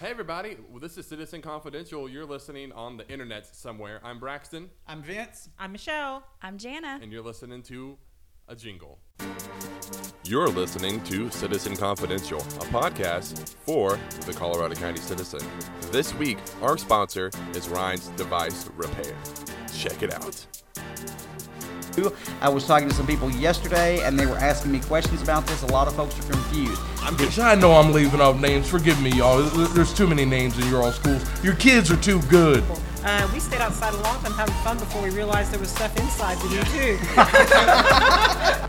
Hey everybody, well, this is Citizen Confidential. You're listening on the internet somewhere. I'm Braxton, I'm Vince. I'm Michelle. I'm Jana. and you're listening to a jingle. You're listening to Citizen Confidential, a podcast for the Colorado County Citizen. This week, our sponsor is Ryan's Device Repair. Check it out. I was talking to some people yesterday, and they were asking me questions about this. A lot of folks are confused. Bitch, I know I'm leaving off names. Forgive me, y'all. There's too many names in your all schools. Your kids are too good. Uh, we stayed outside a long time having fun before we realized there was stuff inside to do too.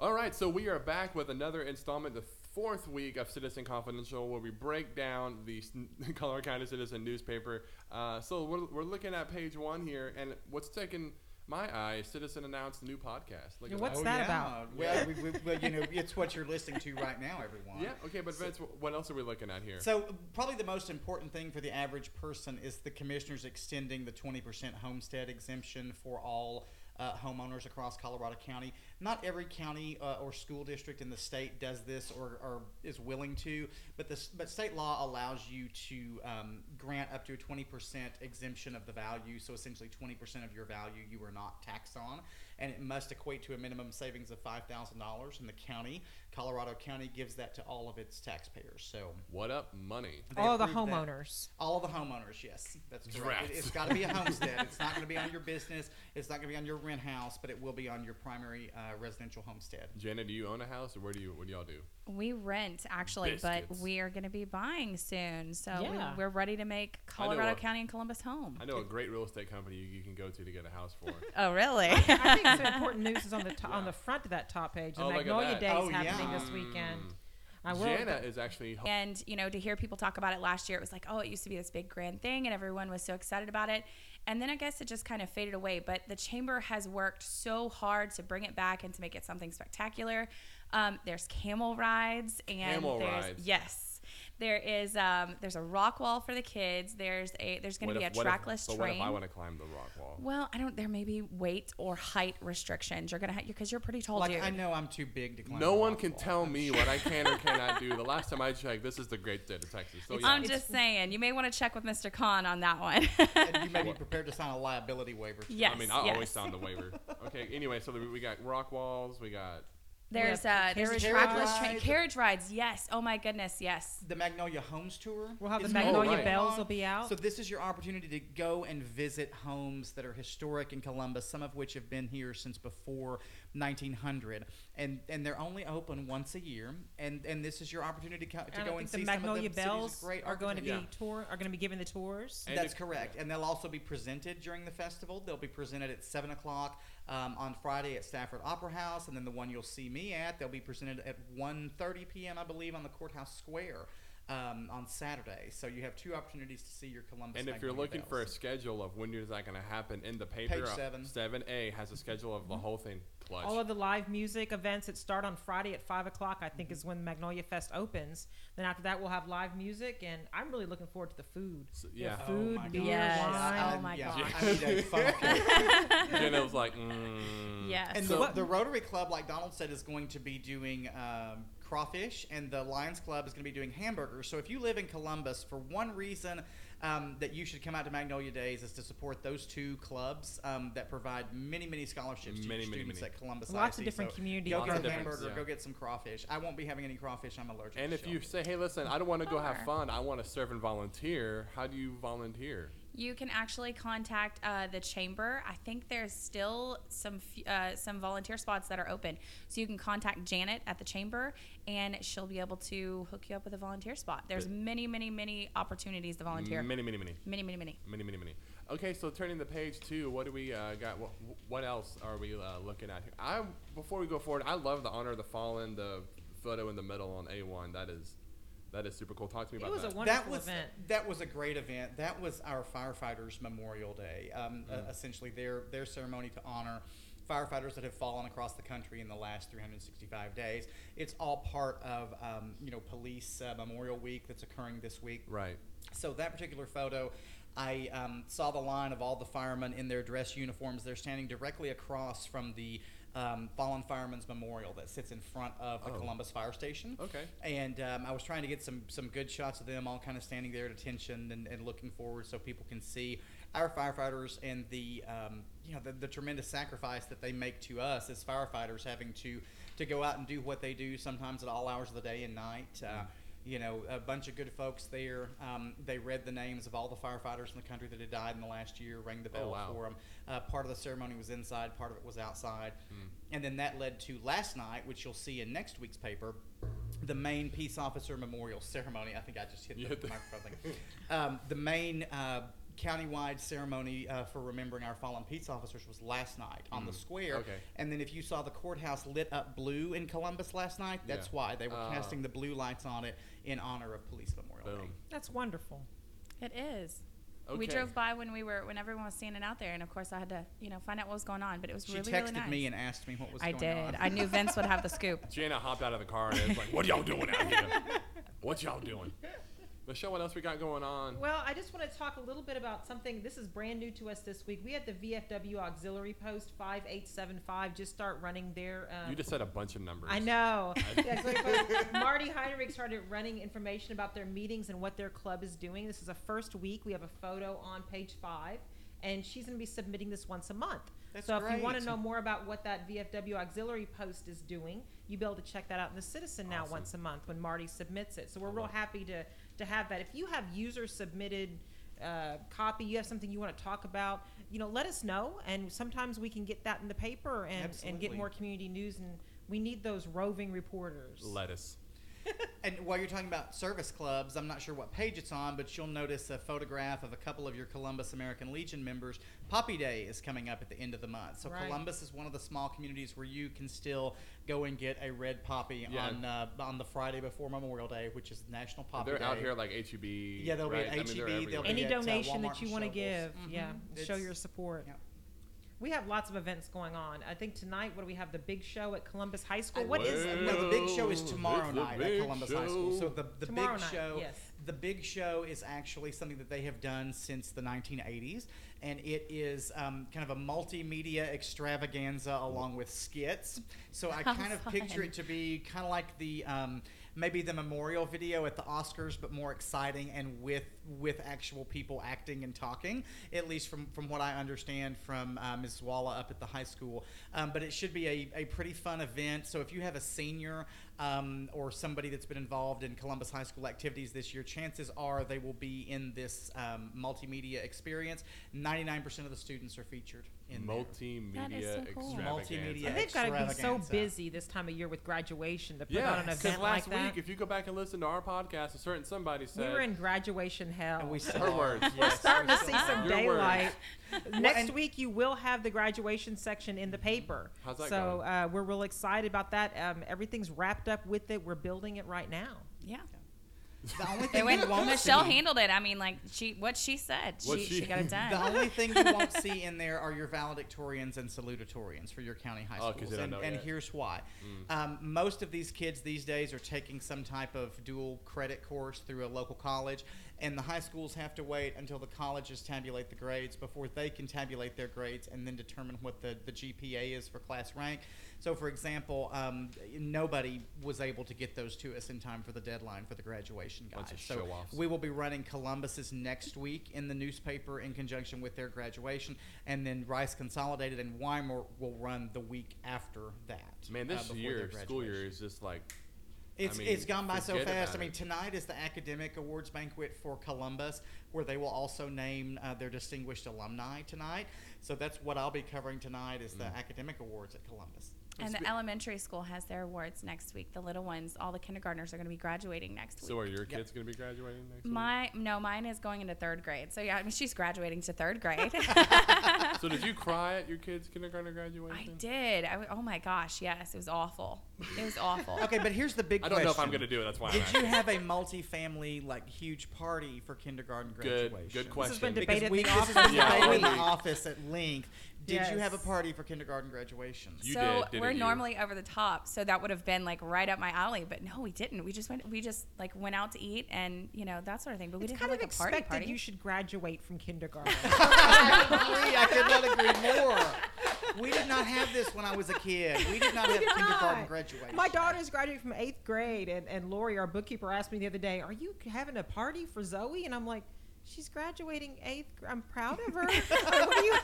All right, so we are back with another installment, the fourth week of Citizen Confidential, where we break down the Colorado County Citizen newspaper. Uh, so we're, we're looking at page one here, and what's taking my eye, Citizen announced a new podcast. Look Yeah, at what's that. that about? Well, we, we, well, you know, it's what you're listening to right now, everyone. Yeah, okay, but Vince, wh- what else are we looking at here? So probably the most important thing for the average person is the commissioners extending the 20% homestead exemption for all uh, homeowners across Colorado County. Not every county uh, or school district in the state does this or, or is willing to, but this but state law allows you to um, grant up to a 20% exemption of the value. So essentially, 20% of your value you are not taxed on, and it must equate to a minimum savings of $5,000 in the county. Colorado County gives that to all of its taxpayers. So what up, money? All the approved that. homeowners. All of the homeowners, yes, that's correct. Drats. It, has got to be a homestead. it's not going to be on your business. It's not going to be on your rent house, but it will be on your primary uh, residential homestead. Jenna, do you own a house, or where do you what do y'all do? We rent actually, Biscuits. but we are going to be buying soon. So Yeah. we, we're ready to make Colorado a- County and Columbus home. I know a great real estate company you, you can go to to get a house for. Oh, really? I think some important news is on the to- on the front of that top page. The Oh, look at Magnolia that. Day Oh, happening yeah. This weekend. Mm. I will. Jana is actually and you know to hear people talk about it last year it was like oh it used to be this big grand thing and everyone was so excited about it and then i guess it just kind of faded away but the chamber has worked so hard to bring it back and to make it something spectacular um, there's camel rides and Camel there's rides. yes there is um, there's a rock wall for the kids there's a there's going to be if- a what if- trackless but what if train I want to climb the rock wall? well i don't there may be weight or height restrictions you're gonna have because you're pretty tall Like dude I know I'm too big to climb. No the one rock can wall. tell me what I can or cannot do. The last time I checked, this is the great state of Texas. So yeah, i'm just saying you may want to check with mr khan on that one And you may be prepared to sign a liability waiver. too. yes I mean, I always sign the waiver. Okay, anyway, so we got rock walls, we got There's have uh, there's a carriage trackless rides. train, carriage rides. Yes. Oh my goodness. Yes. The Magnolia Homes Tour. We'll have the is Magnolia right. Belles will be out. So this is your opportunity to go and visit homes that are historic in Columbus, some of which have been here since before 1900, and and they're only open once a year. And and this is your opportunity to, to go and see the some of Magnolia the city's Belles great are going to be architecture. tour are going to be giving the tours. And That's if- correct, and they'll also be presented during the festival. They'll be presented at seven o'clock um, on Friday at Stafford Opera House, and then the one you'll see me at, they'll be presented at 1.30 p.m. I believe on the courthouse square um, on Saturday. So you have two opportunities to see your Columbus. And if you're Magnolia looking for a schedule of when is that going to happen in the paper, Page uh, seven. 7A has a schedule of the whole thing. Clutch. All of the live music events that start on Friday at five o'clock, I think, is when Magnolia Fest opens. Then after that, we'll have live music, and I'm really looking forward to the food. So- The yeah. Oh food, my beer, gosh. Yes. wine. I- Oh my yeah, gosh. I need a phone call. Jenna was like, mm. Yes. And So- the, the Rotary Club, like Donald said, is going to be doing um, crawfish, and the Lions Club is going to be doing hamburgers. So if you live in Columbus, for one reason um, that you should come out to Magnolia Days is to support those two clubs um, that provide many, many scholarships to Many, your many, students many. at Columbus. Lots of different So community Go get of a hamburger. yeah. Go get some crawfish. I won't be having any crawfish. I'm allergic. And to if you say, hey, listen, I don't want to go have fun, I want to serve and volunteer, how do you volunteer? You can actually contact uh, the chamber. I think there's still some f- uh, some volunteer spots that are open, so you can contact Janet at the chamber, and she'll be able to hook you up with a volunteer spot. There's Good. many, many, many opportunities to volunteer. Many, many, many. Many, many, many. Many, many, many. Okay, so turning the page two, what do we uh, got? What, what else are we uh, looking at here? I before we go forward, I love the honor of the fallen, the photo in the middle on A one. That is that is super cool. Talk to me It about was a that. wonderful that was event. that was a great event. That was our firefighters' Memorial Day. Um, uh, essentially, their their ceremony to honor firefighters that have fallen across the country in the last 365 days. It's all part of um, you know Police uh, Memorial Week that's occurring this week. right. So that particular photo, I um, saw the line of all the firemen in their dress uniforms. They're standing directly across from the um, Fallen Firemen's Memorial that sits in front of the Oh. Columbus Fire Station. Okay. And um, I was trying to get some some good shots of them all kind of standing there at attention and, and looking forward so people can see our firefighters and the um, you know the, the tremendous sacrifice that they make to us as firefighters having to to go out and do what they do sometimes at all hours of the day and night. Uh, you know, a bunch of good folks there. Um, they read the names of all the firefighters in the country that had died in the last year, rang the Oh, bell wow. for them. Uh, part of the ceremony was inside, part of it was outside. And then that led to last night, which you'll see in next week's paper, the main peace officer memorial ceremony. I think I just hit the hit the- microphone thing. Um, the main uh, countywide ceremony uh, for remembering our fallen peace officers was last night on the square. Mm. Okay. And then if you saw the courthouse lit up blue in Columbus last night, that's Yeah. why they were Ah. casting the blue lights on it in honor of Police Memorial Day. Boom. That's wonderful. It is. Okay. We drove by when we were when everyone was standing out there, and of course I had to you know find out what was going on. But it was She really texted really nice. me and asked me what was I going did. on. I knew Vince would have the scoop. Jana hopped out of the car and was like, "What y'all doing out here? What y'all doing?" Michelle, what else we got going on? Well, I just want to talk a little bit about something. This is brand new to us this week. We had the VFW Auxiliary Post 5875 just start running their. Um, You just said a bunch of numbers. I know. Yeah, so it- Marty Heinrich started running information about their meetings and what their club is doing. This is a first week. We have a photo on page five, and she's going to be submitting this once a month. That's so if you want to know more about what that VFW Auxiliary Post is doing, you'll be able to check that out in the Citizen now once a month when Marty submits it. So we're real happy to to have that. If you have user submitted uh, copy, you have something you want to talk about, you know, let us know, and sometimes we can get that in the paper and and get more community news. And we need those roving reporters. Lettuce. And while you're talking about service clubs, I'm not sure what page it's on, but you'll notice a photograph of a couple of your Columbus American Legion members. Poppy Day is coming up at the end of the month. So Right. Columbus is one of the small communities where you can still go and get a red poppy Yeah. on uh, on the Friday before Memorial Day, which is National Poppy Day. They're out here like HEB. Yeah, they'll be right? at I mean, they're HEB, they'll be Any at, uh, donation Walmart that you want to Shovels. give, Mhm. yeah, show your support. yeah. We have lots of events going on. I think tonight, what do we have? The big show at Columbus High School. I- What is Well, no, the big show is tomorrow night at big Columbus High School. So the the Tomorrow big night, show, yes. the big show is actually something that they have done since the 1980s, and it is um, kind of a multimedia extravaganza along with skits. So I How kind of picture it to be kind of like the. Um, Maybe the memorial video at the Oscars, but more exciting and with with actual people acting and talking. At least from from what I understand from uh, Ms. Walla up at the high school. Um, but it should be a, a pretty fun event. So if you have a senior um, or somebody that's been involved in Columbus High School activities this year, chances are they will be in this um, multimedia experience. Ninety nine percent of the students are featured in. Multimedia That is so cool. extravaganza. Multimedia and they've got to be so busy this time of year with graduation to put Yeah, on an event like that. week, if you go back and listen to our podcast, a certain somebody said we said, were in graduation hell. And we still Her are. words. We're Yes, starting we to see some are. Your words. daylight. Next and- week, you will have the graduation section in the paper. How's that so going? uh, we're real excited about that. Um, everything's wrapped up with it. We're building it right now. Yeah. The only They thing went, you won't Michelle see- handled it. I mean, like she, what she said, What she, she- she got it done. The only thing you won't see in there are your valedictorians and salutatorians for your county high Oh, schools. 'cause and and here's why. Um, most of these kids these days are taking some type of dual credit course through a local college, and the high schools have to wait until the colleges tabulate the grades before they can tabulate their grades and then determine what the, the GPA is for class rank. So, for example, um, nobody was able to get those to us in time for the deadline for the graduation guide. So we will be running Columbus's next week in the newspaper in conjunction with their graduation, and then Rice Consolidated and Weimar will run the week after that. man, uh, this before year, school year is just like, It's, I mean, it's gone by so fast. I mean, tonight is the academic awards banquet for Columbus, where they will also name uh, their distinguished alumni tonight. So that's what I'll be covering tonight is the Mm. academic awards at Columbus. And the elementary school has their awards next week. The little ones, all the kindergartners are going to be graduating next week. so are your Yep. kids going to be graduating next week? My no, mine is going into third grade. So yeah, I mean she's graduating to third grade. So did you cry at your kids' kindergarten graduation? I did. I w- oh my gosh, yes, it was awful. It was awful. Okay, but here's the big I don't know if I'm question. going to do it. That's why. Did I'm you have a multi-family, like, huge party for kindergarten graduation? good This question. has been Because debated we, in the this has office. been Yeah, debated all in the week. office at length. Did you have a party for kindergarten graduation? You so did, didn't we're you? normally over the top, so that would have been like right up my alley. But no, we didn't. We just went. We just like went out to eat and you know that sort of thing. But we It's didn't kind have of like a party expected party. you should graduate from kindergarten. I agree. I could not agree more. we did not have this when I was a kid. We did not We have did kindergarten not. graduation. My daughter's graduating from eighth grade, and, and Lori, our bookkeeper, asked me the other day, "Are you having a party for Zoe?" And I'm like, "She's graduating eighth. I'm proud of her." Like, what do you?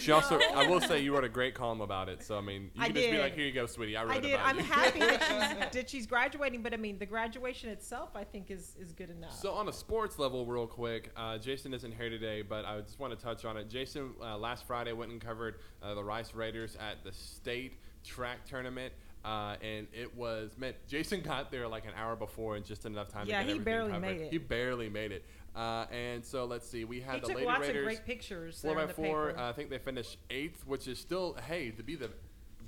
She also, I will say, you wrote a great column about it. So I mean, you I can just be did. like, "Here you go, sweetie. I wrote I did. about I'm you." happy that she's, that she's graduating, but I mean, the graduation itself, I think, is is good enough. So on a sports level, real quick, uh, Jason isn't here today, but I just want to touch on it. Jason uh, last Friday went and covered uh, the Rice Raiders at the state track tournament. Uh, and it was man. Jason got there like an hour before, and just enough time. Yeah, to get he barely covered. made it. He barely made it. Uh, and so let's see. We had he the took Lady lots Raiders of great pictures. Four by four. Uh, I think they finished eighth, which is still hey to be the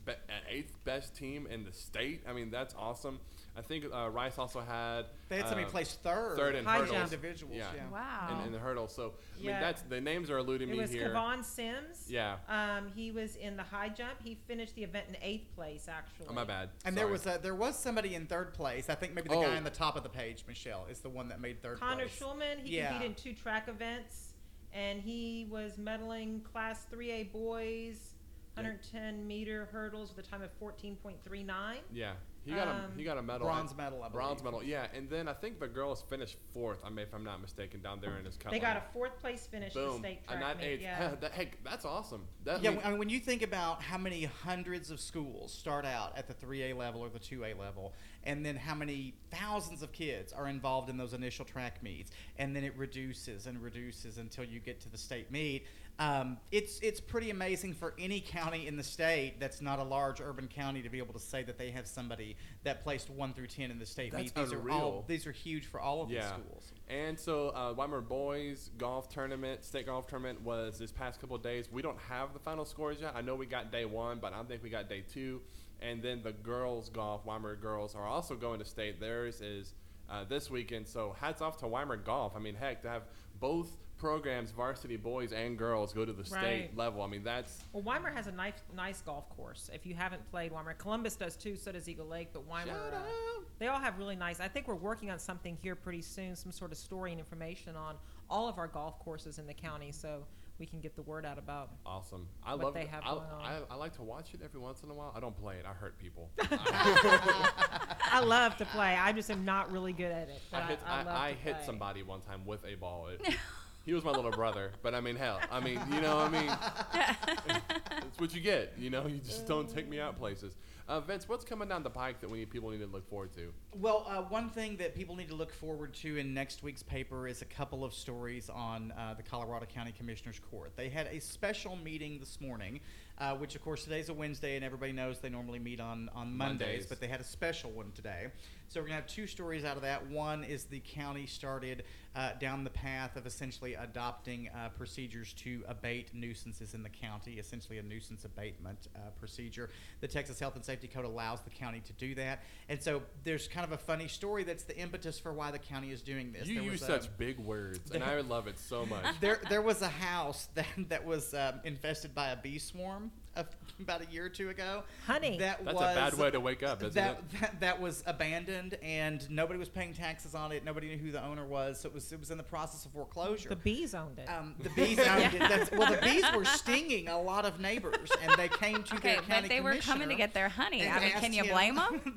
be- uh, eighth best team in the state. I mean that's awesome. I think uh, Rice also had they had somebody uh, place third. third in High hurdles. jump. individuals. Yeah. Yeah. Wow. in, in the hurdle. So I mean Yeah. that's the names are eluding it me was here. Kavon Sims. Yeah. Um, he was in the high jump. He finished the event in eighth place, actually. Oh my bad. And there Sorry. was a, there was somebody in third place. I think maybe the Oh. guy on the top of the page, Michelle, is the one that made third Connor place. Schulman. He Yeah. competed in two track events, and he was medaling Class 3A boys, 110 meter hurdles with a time of 14.39. yeah. He got a um, he got a medal. Bronze medal, I Bronze believe. medal. Yeah. And then I think the girls finished fourth. I mean, if I'm not mistaken, down there in his cup. They got a fourth place finish in the boom. state And track not meet. eighth. Yeah. Hell, that, heck, that's awesome. That, Yeah, I mean, I mean, when you think about how many hundreds of schools start out at the 3A level or the 2A level, and then how many thousands of kids are involved in those initial track meets, and then it reduces and reduces until you get to the state meet, um, it's it's pretty amazing for any county in the state that's not a large urban county to be able to say that they have somebody that placed one through ten in the state That's meet. These are unreal. all these are huge for all of the Yeah. schools. And so, uh, Weimar boys golf tournament, state golf tournament was this past couple of days. We don't have the final scores yet. I know we got day one, but I don't think we got day two. And then the girls golf, Weimar girls are also going to state. Theirs is uh, this weekend. So hats off to Weimar golf. I mean, heck, to have both programs, varsity boys and girls, go to the state Right. level. I mean, that's Well, Weimar has a nice, nice golf course. If you haven't played Weimar, Columbus does too. So does Eagle Lake. But Weimar, Shout uh, out. they all have really nice. I think we're working on something here pretty soon. Some sort of story and information on all of our golf courses in the county, so we can get the word out about. awesome. I What love they it. have I, going on. I, I like to watch it every once in a while. I don't play it. I hurt people. I love to play. I just am not really good at it. I But I, hit, I, I, love I to hit play. somebody one time with a ball. It, he was my little brother, but I mean, hell, I mean, you know, what I mean, what you get. You know, you just don't take me out places. Uh, Vince, what's coming down the pike that we need, people need to look forward to? Well, uh, one thing that people need to look forward to in next week's paper is a couple of stories on uh, the Colorado County Commissioners Court. They had a special meeting this morning, uh, which, of course, today's a Wednesday, and everybody knows they normally meet on, on Mondays, Mondays. but they had a special one today. So we're going to have two stories out of that. One is the county started uh, down the path of essentially adopting uh, procedures to abate nuisances in the county, essentially a nuisance abatement uh, procedure. The Texas Health and Safety Code allows the county to do that. And so there's kind of a funny story that's the impetus for why the county is doing this. You There use was, um, such big words, and I love it so much. there, there was a house that, that was um, infested by a bee swarm of, about a year or two ago. Honey. That That's was, a bad way to wake up, isn't that, it? that that was abandoned and nobody was paying taxes on it. Nobody knew who the owner was, so it was it was in the process of foreclosure. The bees owned it. um, the bees owned it. That's, well, the bees were stinging a lot of neighbors, and they came to Okay, their county but they were coming to get their honey. I mean, can you blame them?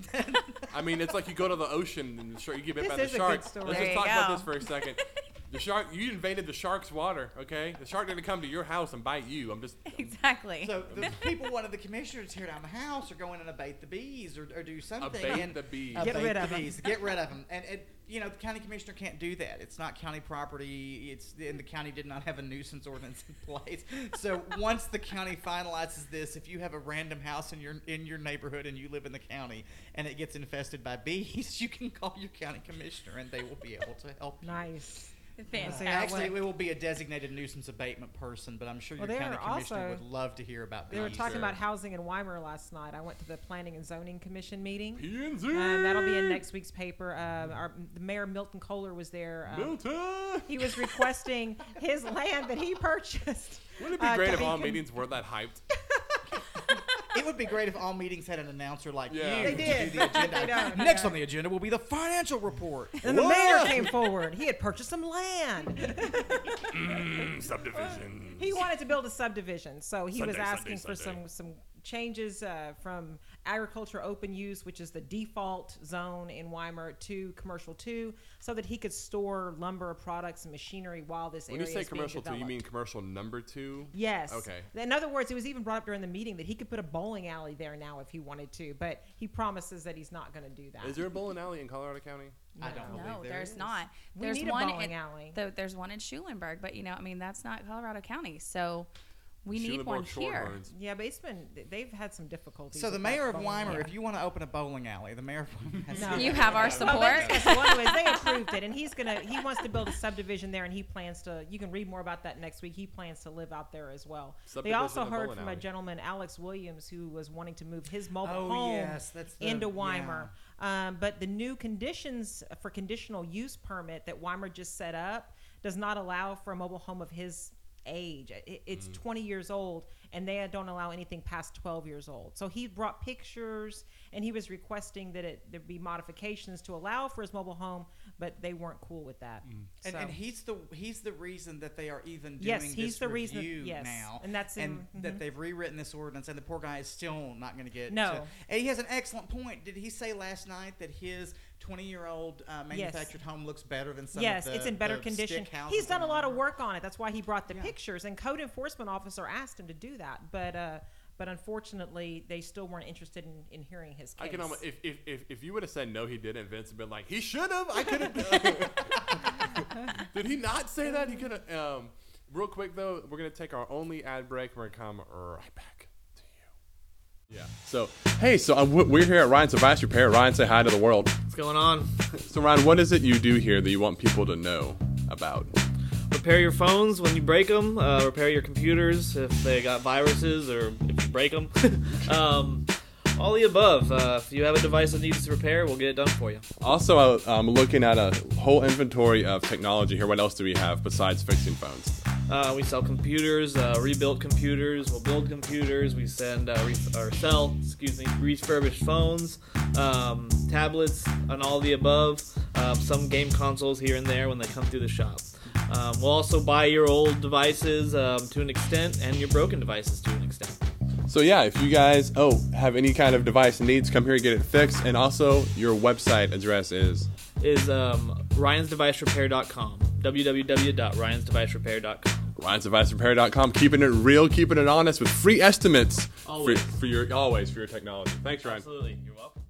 I mean, it's like you go to the ocean and the shark, you get bit This by the is a good shark. story. Let's There just you talk about go. this for a second. The shark, you invaded the shark's water, okay? The shark didn't come to your house and bite you. I'm just, exactly. So the people wanted the commissioner to tear down the house or go in and abate the bees or, or do something. Abate and the bees. Get abate rid the of 'em. bees. Get rid of them. And, and you know the county commissioner can't do that. It's not county property. It's and the county did not have a nuisance ordinance in place. So once the county finalizes this, if you have a random house in your in your neighborhood and you live in the county and it gets infested by bees, you can call your county commissioner and they will be able to help you. nice. Fantastic. Actually, what- it will be a designated nuisance abatement person, but I'm sure Well, your they county are commissioner also- would love to hear about this. They were talking about housing in Weimar last night. I went to the Planning and Zoning Commission meeting. PNZ. Um, that'll be in next week's paper. Um, our the Mayor Milton Kohler was there. Um, Milton! he was requesting his land that he purchased. Wouldn't it be uh, great if all con- meetings were that hyped? It it would be great if all meetings had an announcer like Yeah. you They to did. do the agenda. They don't, Next yeah. on the agenda will be the financial report. And the mayor came forward. He had purchased some land. Subdivision. He wanted to build a subdivision, so he was Sunday, asking Sunday, for Sunday. some some changes uh, from agriculture open use, which is the default zone in Weimar, to commercial two, so that he could store lumber products and machinery while this When area you say commercial two, you mean commercial number two? Yes. Okay. In other words, it was even brought up during the meeting that he could put a bowling alley there now if he wanted to, but he promises that he's not going to do that. Is there a bowling alley in Colorado County? I don't believe No, there there's is. not. We there's need a bowling in, alley. though there's one in Schulenburg, but you know, I mean, that's not Colorado County, so we need one here. Shorthorns. Yeah, but it's been they've had some difficulties. So the with mayor of bowling Weimar, alley. if you want to open a bowling alley, the mayor of Weimar has No. You have our Well, support. that's- that's one way. They approved it, and he's gonna. He wants to build a subdivision there, and he plans to. You can read more about that next week. He plans to live out there as well. They Subdivision also and heard bowling from a alley. gentleman, Alex Williams, who was wanting to move his mobile Oh, home yes, that's the- into Weimar. Um, but the new conditions for conditional use permit that Weimar just set up does not allow for a mobile home of his age. It, it's mm. 20 years old, and they don't allow anything past 12 years old. So he brought pictures, and he was requesting that it there be modifications to allow for his mobile home, but they weren't cool with that. Mm. And, So- and he's the he's the reason that they are even doing Yes, this he's the reason- review yes, now, and that's and in- that mm-hmm. they've rewritten this ordinance, and the poor guy is still not going to get. No. to- and he has an excellent point. Did he say last night that his twenty year old uh, manufactured home looks better than some? yes, of the, city. Yes, it's in better condition. He's done a lot of work on it. That's why he brought the Yeah. pictures. And code enforcement officer asked him to do that, but uh, but unfortunately, they still weren't interested in, in hearing his case. I can almost if if, if, if you would have said no, he didn't. Vince would been like, he should have. I could have. Did he not say that? He could have. Um, real quick though, we're gonna take our only ad break. We're gonna come right back to you. Yeah. So hey, so uh, w- we're here at Ryan's Device Repair. Ryan, say hi to the world. What's going on? So Ryan, what is it you do here that you want people to know about? Repair your phones when you break them. Uh, repair your computers if they got viruses or if you break them. um, all the above. Uh, if you have a device that needs to repair, we'll get it done for you. Also, uh, I'm looking at a whole inventory of technology here. What else do we have besides fixing phones? Uh, we sell computers, uh, rebuilt computers. We'll build computers. We send uh, re- or sell, excuse me, refurbished phones, um, tablets, and all the above. Um, some game consoles here and there when they come through the shop. Um, we'll also buy your old devices um, to an extent and your broken devices to an extent. So yeah, if you guys oh have any kind of device needs, come here and get it fixed. And also, your website address is is um, ryans-device-repair.com. www.ryans-device-repair.com. Ryan'sDeviceRepair.com. Keeping it real, keeping it honest, with free estimates for, for your always for your technology. Thanks, Ryan. Absolutely. You're welcome.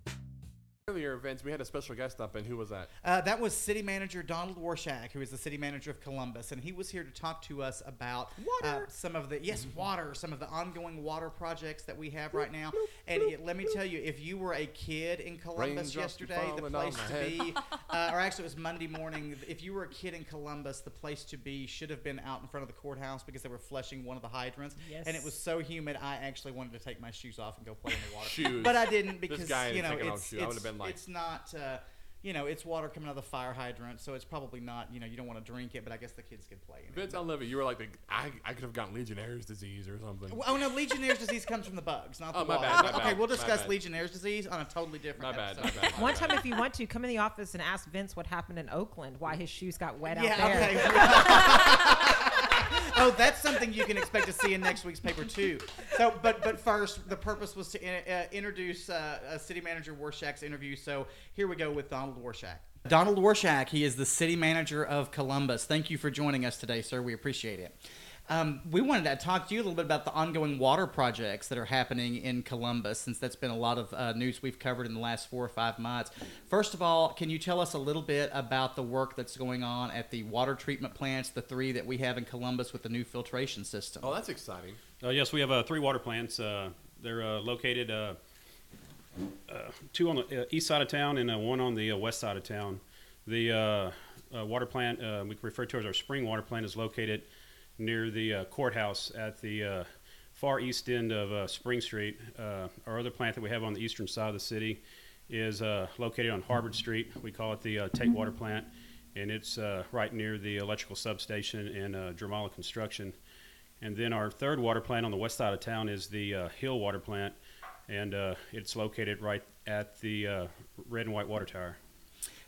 Earlier events, we had a special guest up, and who was that? Uh, that was City Manager Donald Warschak, who is the City Manager of Columbus, and he was here to talk to us about uh, some of the yes, water, some of the ongoing water projects that we have right now. And it, let me tell you, if you were a kid in Columbus Raindrops yesterday, the falling on place to head. be, uh, or actually it was Monday morning. If you were a kid in Columbus, the place to be should have been out in front of the courthouse because they were flushing one of the hydrants, Yes. and it was so humid. I actually wanted to take my shoes off and go play in the water, Shoes. but I didn't because guy you know taking off it's, shoes. I would've been like- it's not. Uh, you know, it's water coming out of the fire hydrant, so it's probably not. You know, you don't want to drink it, but I guess the kids could play in it. Vince, I love it. You were like, the, I, I could have gotten Legionnaire's disease or something. Well, Oh no, Legionnaire's disease comes from the bugs, not the Oh, my water. bad, my okay, bad, we'll my discuss bad. Legionnaire's disease on a totally different. My bad, episode. my bad. my One bad. time, if you want to, come in the office and ask Vince what happened in Oakland, why his shoes got wet Yeah, out there. okay. oh, that's something you can expect to see in next week's paper too. So, but but first, the purpose was to uh, introduce uh, uh, City Manager Warschak's interview. So here we go with Donald Warschak. Donald Warschak, he is the City Manager of Columbus. Thank you for joining us today, sir. We appreciate it. Um, we wanted to talk to you a little bit about the ongoing water projects that are happening in Columbus, since that's been a lot of uh, news we've covered in the last four or five months. First of all, can you tell us a little bit about the work that's going on at the water treatment plants, the three that we have in Columbus with the new filtration system? Oh, that's exciting. Uh, yes, we have uh, three water plants. Uh, they're uh, located uh, uh, two on the uh, east side of town and uh, one on the uh, west side of town. The uh, uh, water plant uh, we refer to as our spring water plant is located near the uh, courthouse at the uh, far east end of uh, Spring Street. Uh, our other plant that we have on the eastern side of the city is uh, located on Harvard Street. We call it the uh, Tate Water Plant, and it's uh, right near the electrical substation and uh, Dramala Construction. And then our third water plant on the west side of town is the uh, Hill Water Plant, and uh, it's located right at the uh, red and white water tower.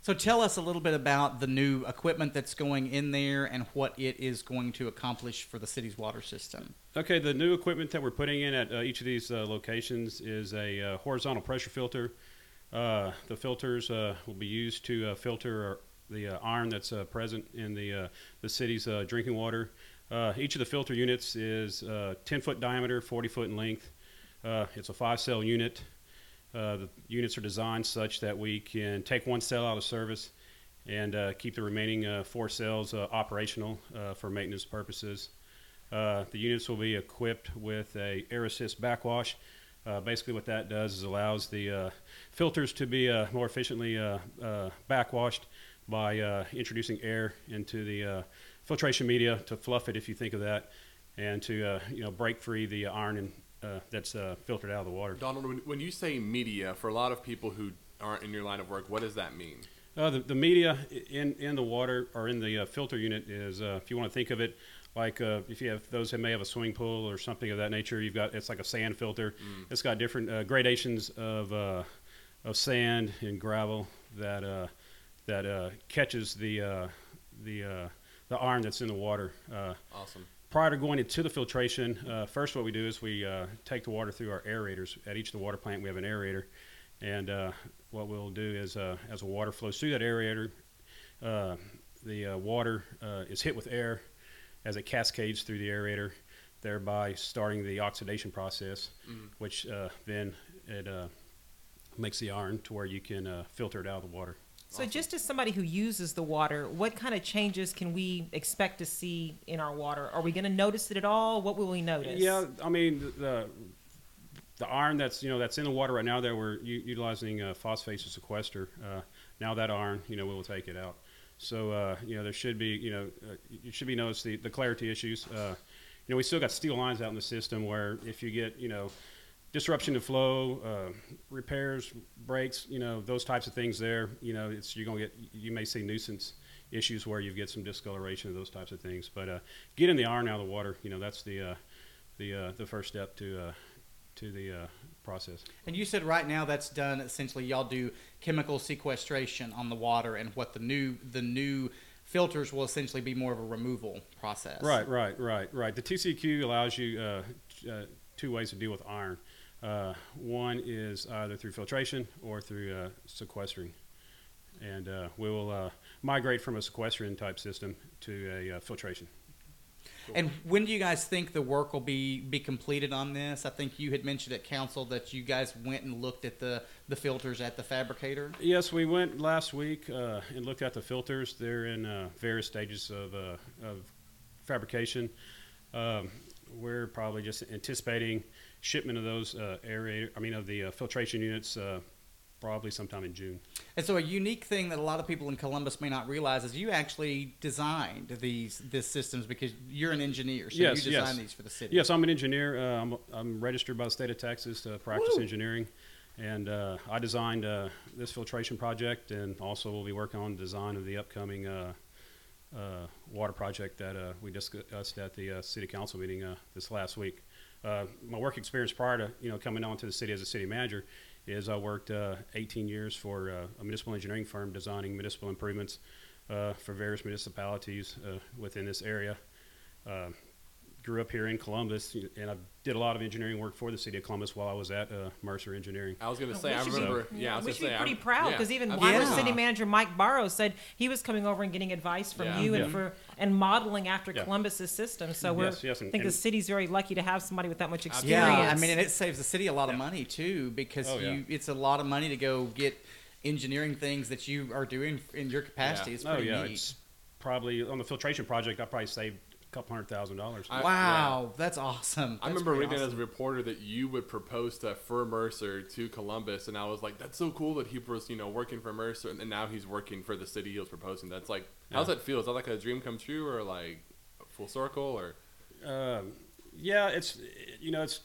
So tell us a little bit about the new equipment that's going in there and what it is going to accomplish for the city's water system. Okay, the new equipment that we're putting in at uh, each of these uh, locations is a uh, horizontal pressure filter. Uh, the filters uh, will be used to uh, filter the iron that's present in the the city's drinking water. Each of the filter units is uh, 10 foot diameter, 40 foot in length. It's a five cell unit. Uh, the units are designed such that we can take one cell out of service and uh, keep the remaining uh, four cells uh, operational uh, for maintenance purposes. The units will be equipped with a air assist backwash. Basically, what that does is allows the filters to be more efficiently backwashed by introducing air into the filtration media to fluff it, if you think of that, and to you know break free the iron and, uh, that's uh, filtered out of the water. Donald, when, when you say media, for a lot of people who aren't in your line of work, what does that mean? Uh, the, the media in, in the water or in the uh, filter unit is, uh, if you want to think of it, like uh, if you have those that may have a swimming pool or something of that nature, you've got it's like a sand filter. It's got different uh, gradations of uh, of sand and gravel that uh, that uh, catches the uh, the uh, the iron that's in the water. Uh, Awesome. Prior to going into the filtration, uh, first what we do is we uh, take the water through our aerators. At each of the water plant, we have an aerator, and uh, what we'll do is, uh, as the water flows through that aerator, uh, the uh, water uh, is hit with air as it cascades through the aerator, thereby starting the oxidation process, which uh, then it uh, makes the iron to where you can uh, filter it out of the water. So, just as somebody who uses the water, what kind of changes can we expect to see in our water? Are we going to notice it at all? What will we notice? Yeah, I mean the the iron that's you know that's in the water right now that we're u- utilizing uh, phosphate to sequester. Uh, now that iron, you know, we will take it out. So uh, you know there should be you know uh, you should be noticed the, the clarity issues. Uh, you know we still got steel lines out in the system where if you get you know disruption of flow, uh, repairs, breaks, you know those types of things there. You know it's you're gonna get you may see nuisance issues where you get some discoloration of those types of things. But uh, getting the iron out of the water, you know that's the uh, the uh, the first step to uh, to the uh, process. And you said right now that's done essentially y'all do chemical sequestration on the water and what the new the new filters will essentially be more of a removal process. Right, right, right, right. The TCEQ allows you uh, uh, two ways to deal with iron. Uh, one is either through filtration or through uh, sequestering, and uh, we will uh, migrate from a sequestering type system to a uh, filtration. And when do you guys think the work will be be completed on this? I think you had mentioned at council that you guys went and looked at the the filters at the fabricator. Yes, we went last week uh, and looked at the filters. They're in uh, various stages of, uh, of fabrication. Um, we're probably just anticipating shipment of those uh, aerator, I mean, of the uh, filtration units, uh, probably sometime in June. And so a unique thing that a lot of people in Columbus may not realize is you actually designed these these systems because you're an engineer, so Yes, you yes. designed these for the city. Yes, I'm an engineer. Uh, I'm, I'm registered by the state of Texas to practice Woo! engineering. And uh, I designed uh, this filtration project, and also we'll be working on the design of the upcoming uh, uh, water project that uh, we discussed at the uh, city council meeting uh, this last week. Uh, my work experience prior to you know coming on to the city as a city manager is I worked uh, 18 years for uh, a municipal engineering firm designing municipal improvements uh, for various municipalities uh, within this area. Grew up here in Columbus, and I did a lot of engineering work for the city of Columbus while I was at uh, Mercer Engineering. I was gonna Oh, say, I should be- remember. yeah, I was we gonna should be say, pretty I'm- proud yeah, because even absolutely. Weimar Yeah. City Manager Mike Barrow said he was coming over and getting advice from Yeah. you and for and modeling after Yeah. Columbus's system. So we're Yes, yes, and- I think the city's very lucky to have somebody with that much experience. Yeah, I mean, and it saves the city a lot of Yeah. money too because Oh, yeah. you it's a lot of money to go get engineering things that you are doing in your capacity. Yeah. It's Oh yeah, neat. it's probably on the filtration project. I probably saved a couple hundred thousand dollars. I- wow, that's awesome. I That's remember pretty reading as a awesome. reporter that you would propose to for Mercer to Columbus, and I was like, "That's so cool that he was, you know, working for Mercer, and now he's working for the city he was proposing." That's like, how's Yeah. that feel? Is that like a dream come true, or like full circle, or Um, yeah, it's you know it's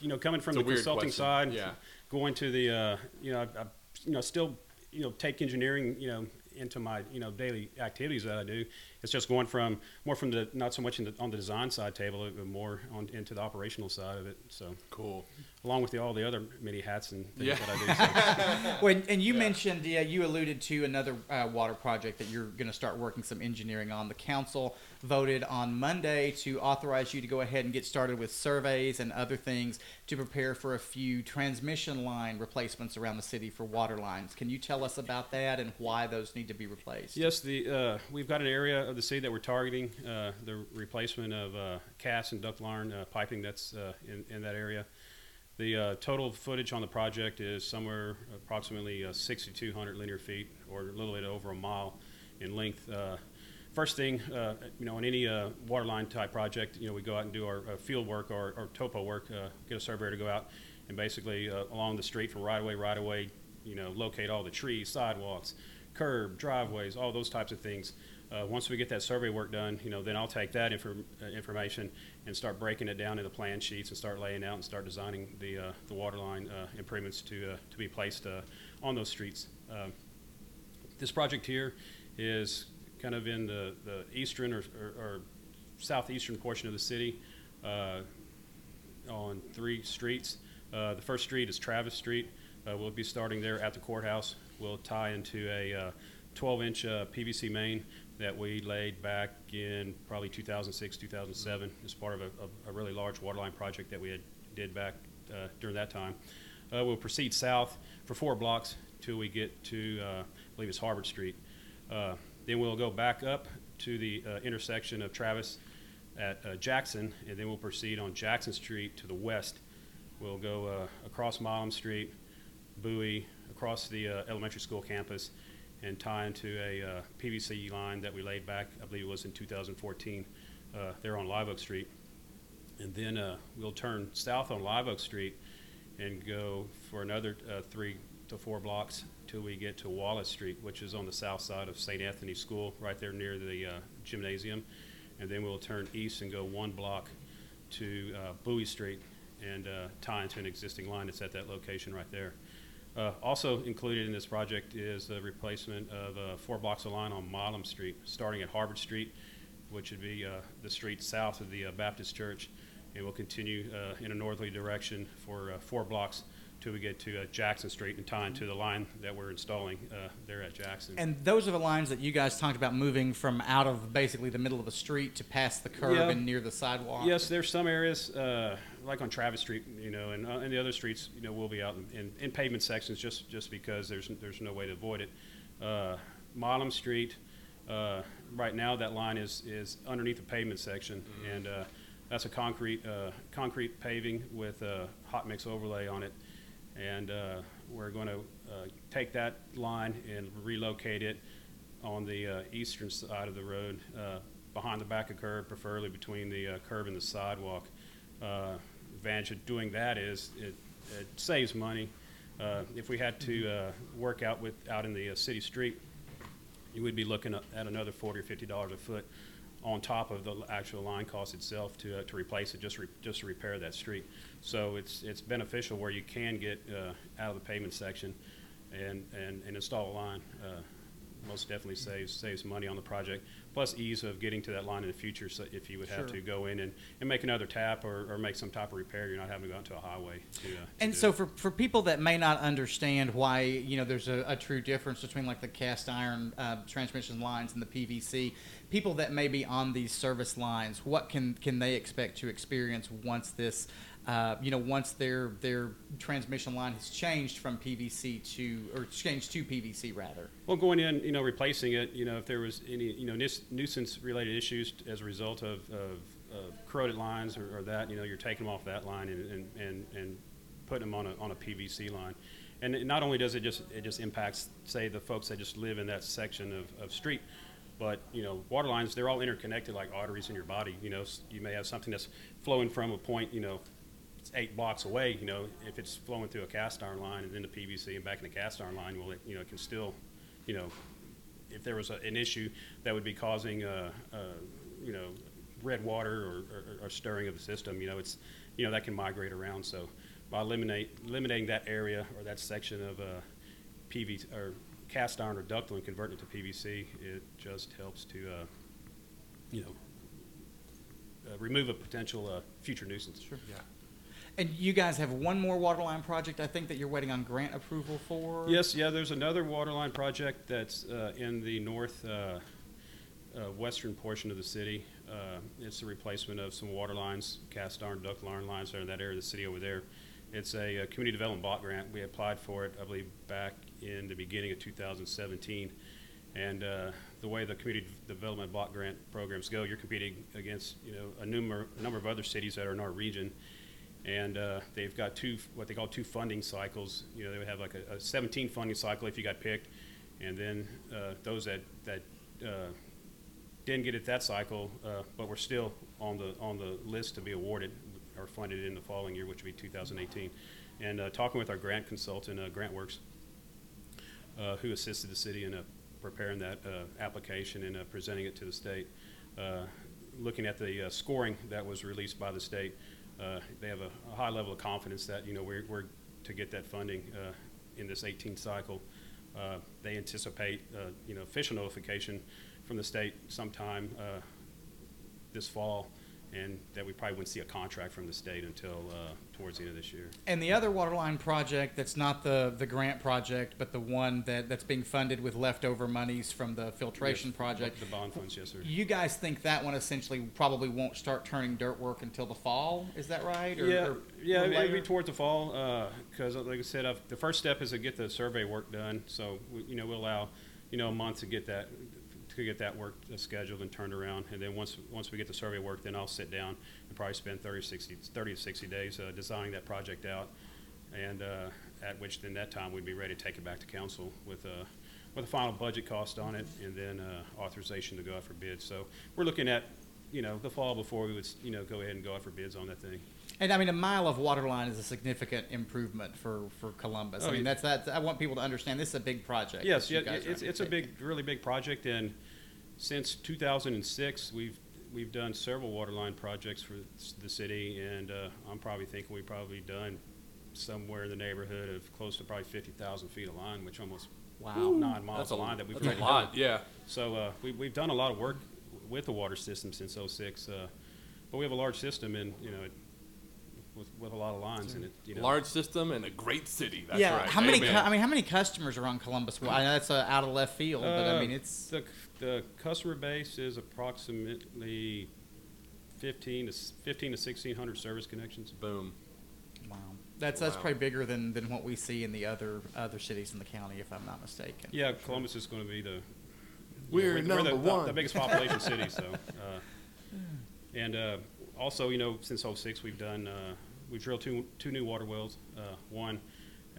you know coming from It's a the weird consulting question. side, Yeah. going to the uh, you know I, I, you know still you know take engineering you know into my you know daily activities that I do. It's just going from more from the not so much in the, on the design side table, but more on into the operational side of it. So Cool. along with the, all the other many hats and things Yeah. that I do. So. Well, and you mentioned, yeah, you alluded to another uh, water project that you're going to start working some engineering on. The council voted on Monday to authorize you to go ahead and get started with surveys and other things to prepare for a few transmission line replacements around the city for water lines. Can you tell us about that and why those need to be replaced? Yes, the uh, we've got an area of the city that we're targeting uh, the replacement of uh, cast and ductile iron uh, piping that's in, in that area. The uh, total footage on the project is somewhere approximately uh, 6,200 linear feet, or a little bit over a mile in length. Uh, first thing, you know, on any uh, water line type project, you know, we go out and do our field work or, or topo work, get a surveyor to go out and basically along the street from right away, right away, you know, locate all the trees, sidewalks, curb, driveways, all those types of things. Uh, once we get that survey work done, you know, then I'll take that inform- uh, information and start breaking it down into plan sheets and start laying out and start designing the, uh, the water line uh, improvements to, uh, to be placed uh, on those streets. Um, this project here is kind of in the, the eastern or, or, or southeastern portion of the city on three streets. The first street is Travis Street. We'll be starting there at the courthouse. We'll tie into a uh, 12 inch PVC main that we laid back in probably 2006, 2007 as part of a, a, a really large waterline project that we had did back uh, during that time. Uh, we'll proceed south for four blocks till we get to, uh, I believe it's Harvard Street. Uh, then we'll go back up to the uh, intersection of Travis at uh, Jackson, and then we'll proceed on Jackson Street to the west. We'll go across Milam Street, Bowie, across the elementary school campus, and tie into a uh, PVC line that we laid back, I believe it was in 2014, uh, there on Live Oak Street. And then uh, we'll turn south on Live Oak Street and go for another uh, three to four blocks till we get to Wallace Street, which is on the south side of St. Anthony School, right there near the uh, gymnasium. And then we'll turn east and go one block to uh, Bowie Street and tie into an existing line that's at that location right there. Uh, also included in this project is the replacement of uh, four blocks of line on Milam Street, starting at Harvard Street, which would be uh, the street south of the uh, Baptist Church, and we'll continue uh, in a northerly direction for uh, four blocks till we get to uh, Jackson Street and tie into the line that we're installing uh, there at Jackson. And those are the lines that you guys talked about moving from out of basically the middle of the street to past the curb Yeah. and near the sidewalk. Yes, there's some areas, uh, like on Travis Street, you know, and, uh, and the other streets, you know, we'll be out in, in, in pavement sections just, just because there's, there's no way to avoid it. Uh, Street, uh, right now, that line is, is underneath the pavement section, and, uh, that's a concrete, uh, concrete paving with a hot mix overlay on it. And, uh, we're gonna, uh, take that line and relocate it on the uh, eastern side of the road, uh, behind the back of curb, preferably between the uh, curb and the sidewalk. Uh, Advantage of doing that is it it saves money. Uh, If we had to uh, work out with, out in the uh, city street, you would be looking at at another forty or fifty dollars a foot on top of the actual line cost itself to, uh, to replace it, just, re- just to repair that street. So it's, it's beneficial where you can get, uh, out of the pavement section and, and, and install a line. Uh, Most definitely saves, saves money on the project, plus ease of getting to that line in the future, so if you would have Sure. to go in and, and make another tap or, or make some type of repair, you're not having to go out to a highway to, uh, And so it. for, for people that may not understand why you know there's a, a true difference between like the cast iron uh, transmission lines and the PVC, people that may be on these service lines, what can can they expect to experience once this, uh, you know, once their their transmission line has changed from PVC to or changed to PVC rather? Well, going in, you know, replacing it, you know, if there was any, you know, nuisance-related issues as a result of, of, of corroded lines or, or that, you know, you're taking them off that line and, and, and, and putting them on a, on a PVC line. And not only does it just, it just impacts, say, the folks that just live in that section of, of street, but, you know, water lines, they're all interconnected like arteries in your body, you know, you may have something that's flowing from a point, you know, it's eight blocks away, you know, if it's flowing through a cast iron line and then the PVC and back in the cast iron line, well, it, you know, it can still, you know, if there was a, an issue that would be causing, uh, uh, you know, red water or, or, or stirring of the system, you know, it's, you know, that can migrate around. So by eliminate, eliminating that area or that section of uh, PV or cast iron or ductile and converting it to PVC, it just helps to, uh, you know, uh, remove a potential uh, future nuisance. Sure. Yeah. And you guys have one more water line project, I think, that you're waiting on grant approval for? Yes, yeah, there's another water line project that's uh, in the north uh, uh, western portion of the city. Uh, It's a replacement of some water lines, cast iron duct iron lines that are in that area of the city over there. It's a uh, community development block grant. We applied for it, I believe, back in the beginning of 2017. And uh, the way the community development block grant programs go, you're competing against, you know, a number, a number of other cities that are in our region. And uh, they've got two, what they call two funding cycles. You know, they would have like a, a 17 funding cycle if you got picked, and then uh, those that that uh, didn't get it that cycle, uh, but were still on the on the list to be awarded, or funded in the following year, which would be 2018. And uh, talking with our grant consultant, uh, GrantWorks, who assisted the city in preparing that application and presenting it to the state. Looking at the scoring that was released by the state, uh, they have a, a high level of confidence that you know we're, we're to get that funding uh, in this 18 cycle. Uh, they anticipate uh, you know official notification from the state sometime uh, this fall, and that we probably wouldn't see a contract from the state until uh, towards the end of this year. And the other waterline project that's not the, the grant project, but the one that, that's being funded with leftover monies from the filtration Yes, project. The bond funds, yes, sir. You guys think that one essentially probably won't start turning dirt work until the fall? Is that right? Or, Yeah, or yeah, it'd be towards the fall, because like I said, I've, the first step is to get the survey work done. So, we- you know, we'll allow, you know, a month to get that, to get that work uh, scheduled and turned around. And then once, once we get the survey work, then I'll sit down and probably spend 30, 60, 30 to 60 days uh, designing that project out. And uh, at which then that time we'd be ready to take it back to council with a, with a final budget cost on it and then uh, authorization to go out for bids. So we're looking at, you know, the fall before we would, you know, go ahead and go out for bids on that thing. And I mean, a mile of water line is a significant improvement for, for Columbus. Oh, I mean, that's, that. I want people to understand this is a big project. Yes, yeah, you guys are it's, it's a big, really big project, and since 2006, we've, we've done several water line projects for the city, and uh, I'm probably thinking we've probably done somewhere in the neighborhood of close to probably 50,000 feet of line, which almost Wow. nine miles That's a of line that we've That's a lot. do. Yeah. So uh, we, we've done a lot of work with the water system since '06, uh, but we have a large system, and you know, it, with, with a lot of lines, and it, you know, Large system and a great city. That's yeah. right. How many? Cu- I mean, how many customers are on Columbus? Well, I know that's uh, out of left field, but I Uh, mean, it's the, the customer base is approximately 15 to 15 to 1600 service connections. Boom. wow. That's that's Wow. probably bigger than, than what we see in the other other cities in the county, if I'm not mistaken. Yeah, Columbus is going to be the We're the, number the, one. the biggest population city. So, uh, and uh, also, you know, since 06, we've done uh, we've drilled two two new water wells. Uh, one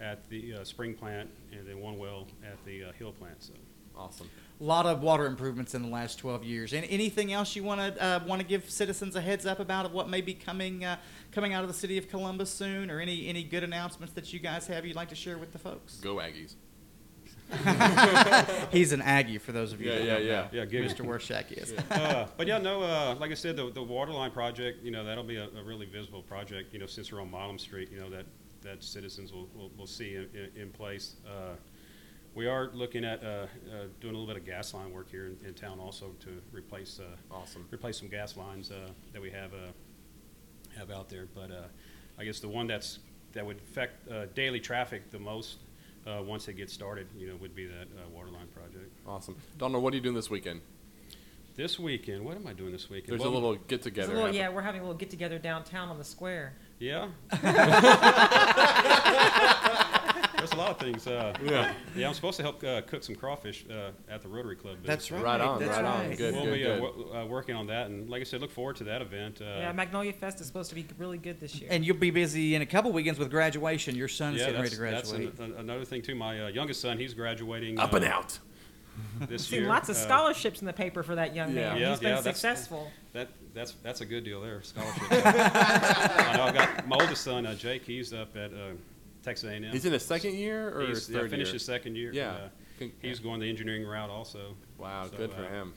at the uh, spring plant, and then one well at the uh, hill plant. So. Awesome. A lot of water improvements in the last 12 years. And anything else you want to uh, want to give citizens a heads up about of what may be coming uh, coming out of the city of Columbus soon, or any any good announcements that you guys have you'd like to share with the folks? Go Aggies. He's an Aggie, for those of you Yeah, that yeah, don't yeah. know. Yeah, give it- Mr. Warschak is. uh, but yeah, no, uh, like I said, the, the water line project, you know, that'll be a, a really visible project, you know, since we're on Milam Street, you know, that, that citizens will, will, will see in, in, in place. Uh, we are looking at, uh, uh, doing a little bit of gas line work here in, in town also to replace, uh, Awesome. replace some gas lines, uh, that we have, uh, have out there. But, uh, I guess the one that's, that would affect, uh, daily traffic the most, uh, once it gets started, you know, would be that, uh, water line project. Awesome. Donald, what are you doing this weekend? This weekend, what am I doing this weekend? There's Well, a little get There's a together. little, yeah, we're having a little get together downtown on the square. Yeah. There's a lot of things. Uh, Yeah. yeah, I'm supposed to help uh, cook some crawfish uh, at the Rotary Club. booth. That's right. Right on, That's right on. right. Good, we'll good, be good. Uh, wo- uh, working on that, and like I said, look forward to that event. Uh, yeah, Magnolia Fest is supposed to be really good this year. And you'll be busy in a couple weekends with graduation. Your son's yeah, getting ready that's, to that's graduate. an, an- another thing too. My uh, youngest son, he's graduating Up uh, and out. this Seen year. lots of Uh, scholarships in the paper for that young Yeah. man. Yeah, He's been yeah, that's- successful. That that's that's a good deal there. Scholarship. I know. I've got my oldest son, uh, Jake. He's up at uh, Texas A&M. He's in his second year or He's his yeah, third finished year? his second year. Yeah. Uh, he's going the engineering route also. Wow, So, good for uh, him.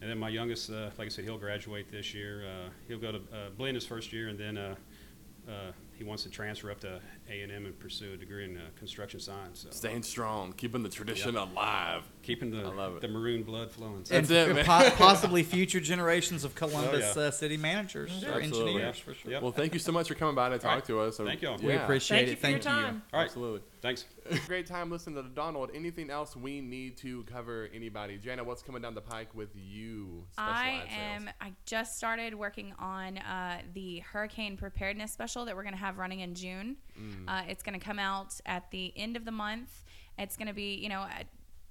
And then my youngest, uh, like I said, he'll graduate this year. Uh, he'll go to uh, Blinn his first year, and then uh, uh, he wants to transfer up to A and M and pursue a degree in uh, construction science. So Staying strong, keeping the tradition alive. keeping the I love it. the maroon blood flowing. So- That's and it, po- possibly future generations of Columbus yeah. uh, city managers or Absolutely. engineers Yeah. for sure. Yep. Well, thank you so much for coming by to talk right. to us. Thank y'all. We Yeah. appreciate Thank you it. for your Thank you. time. All right. Absolutely. Thanks. Great time listening to Donald. Anything else we need to cover? Anybody? Jana, what's coming down the pike with you? I ad sales? am. I just started working on uh, the hurricane preparedness special that we're going to have running in June. Mm. Uh, it's going to come out at the end of the month. It's going to be, you know, at,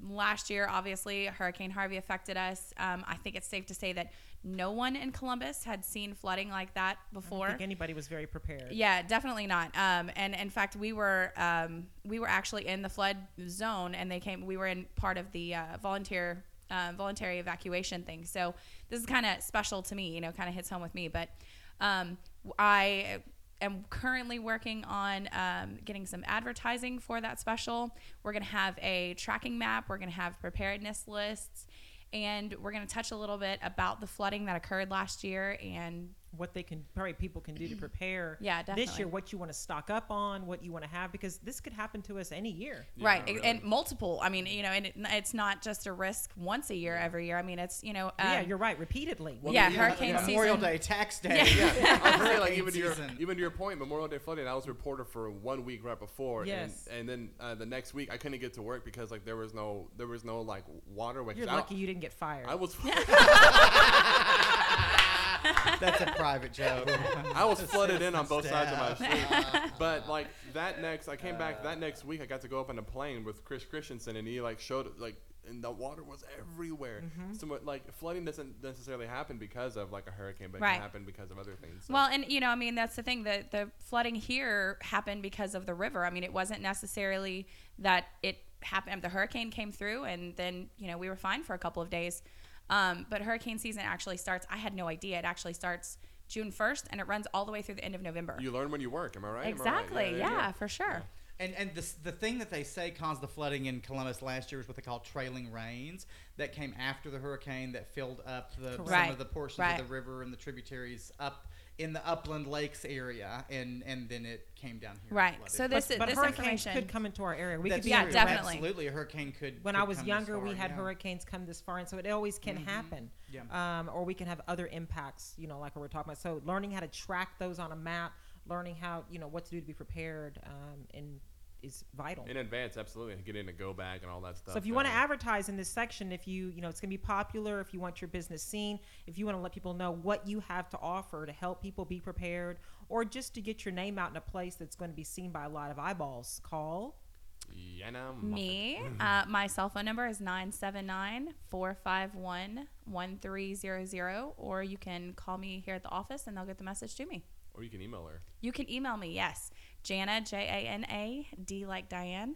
last year obviously Hurricane Harvey affected us. Um, I think it's safe to say that no one in Columbus had seen flooding like that I before. don't think anybody was very prepared. Yeah, definitely not. Um, and in fact, we were um, we were actually in the flood zone, and they came. We were in part of the uh, volunteer uh, voluntary evacuation thing. So this is kind of special to me. You know, kind of hits home with me. But um, I am currently working on um, getting some advertising for that special. We're gonna have a tracking map. We're gonna have preparedness lists. And we're going to touch a little bit about the flooding that occurred last year and What they can probably people can do to prepare. Yeah, This year, what you want to stock up on, what you want to have, because this could happen to us any year. right really. and multiple i mean you know and it, it's not just a risk once a year every year i mean it's you know um, yeah, you're right. Repeatedly. yeah, Yeah, hurricane Memorial season Day, tax day. yeah, I was like even to your even to your point, Memorial Day flooding. I was a reporter for one week right before, Yes. and, and then uh, the next week I couldn't get to work because like there was no there was no like waterway. 'Cause You're I- lucky you didn't get fired. I was That's a private joke. I was flooded in on both sides of my street. But like that next, I came back that next week. I got to go up on a plane with Chris Christensen, and he like showed like, and the water was everywhere. Mm-hmm. So like flooding doesn't necessarily happen because of like a hurricane, but it Right. can happen because of other things. So- well and you know i mean that's the thing the the flooding here happened because of the river i mean it wasn't necessarily that it happened the hurricane came through and then you know we were fine for a couple of days um, but hurricane season actually starts i had no idea it actually starts june 1st and it runs all the way through the end of november you learn when you work. Am I right? Am I right? exactly there you yeah, for sure And and the the thing that they say caused the flooding in Columbus last year is what they call trailing rains that came after the hurricane that filled up the some Right, of the portions right. of the river and the tributaries up in the upland lakes area, and and then it came down here. Right. So this but, but this hurricanes information could come into our area. We That's could be Yeah, true. definitely. Absolutely, a hurricane could. when could I was come this younger, we had yeah. hurricanes come this far, and so it always can happen. Yeah. Um, or we can have other impacts, you know, like what we're talking about. So learning how to track those on a map, learning how you know what to do to be prepared, um, and is vital. In advance, absolutely. Get in a go bag and all that stuff. So if you want to advertise in this section, if you you know it's going to be popular, if you want your business seen, if you want to let people know what you have to offer to help people be prepared, or just to get your name out in a place that's going to be seen by a lot of eyeballs, call. Yana Moffett. Me, uh, my cell phone number is 979 451 1300, or you can call me here at the office and they'll get the message to me. Or you can email her. You can email me, yes. Jana, J A N A, D like Diane,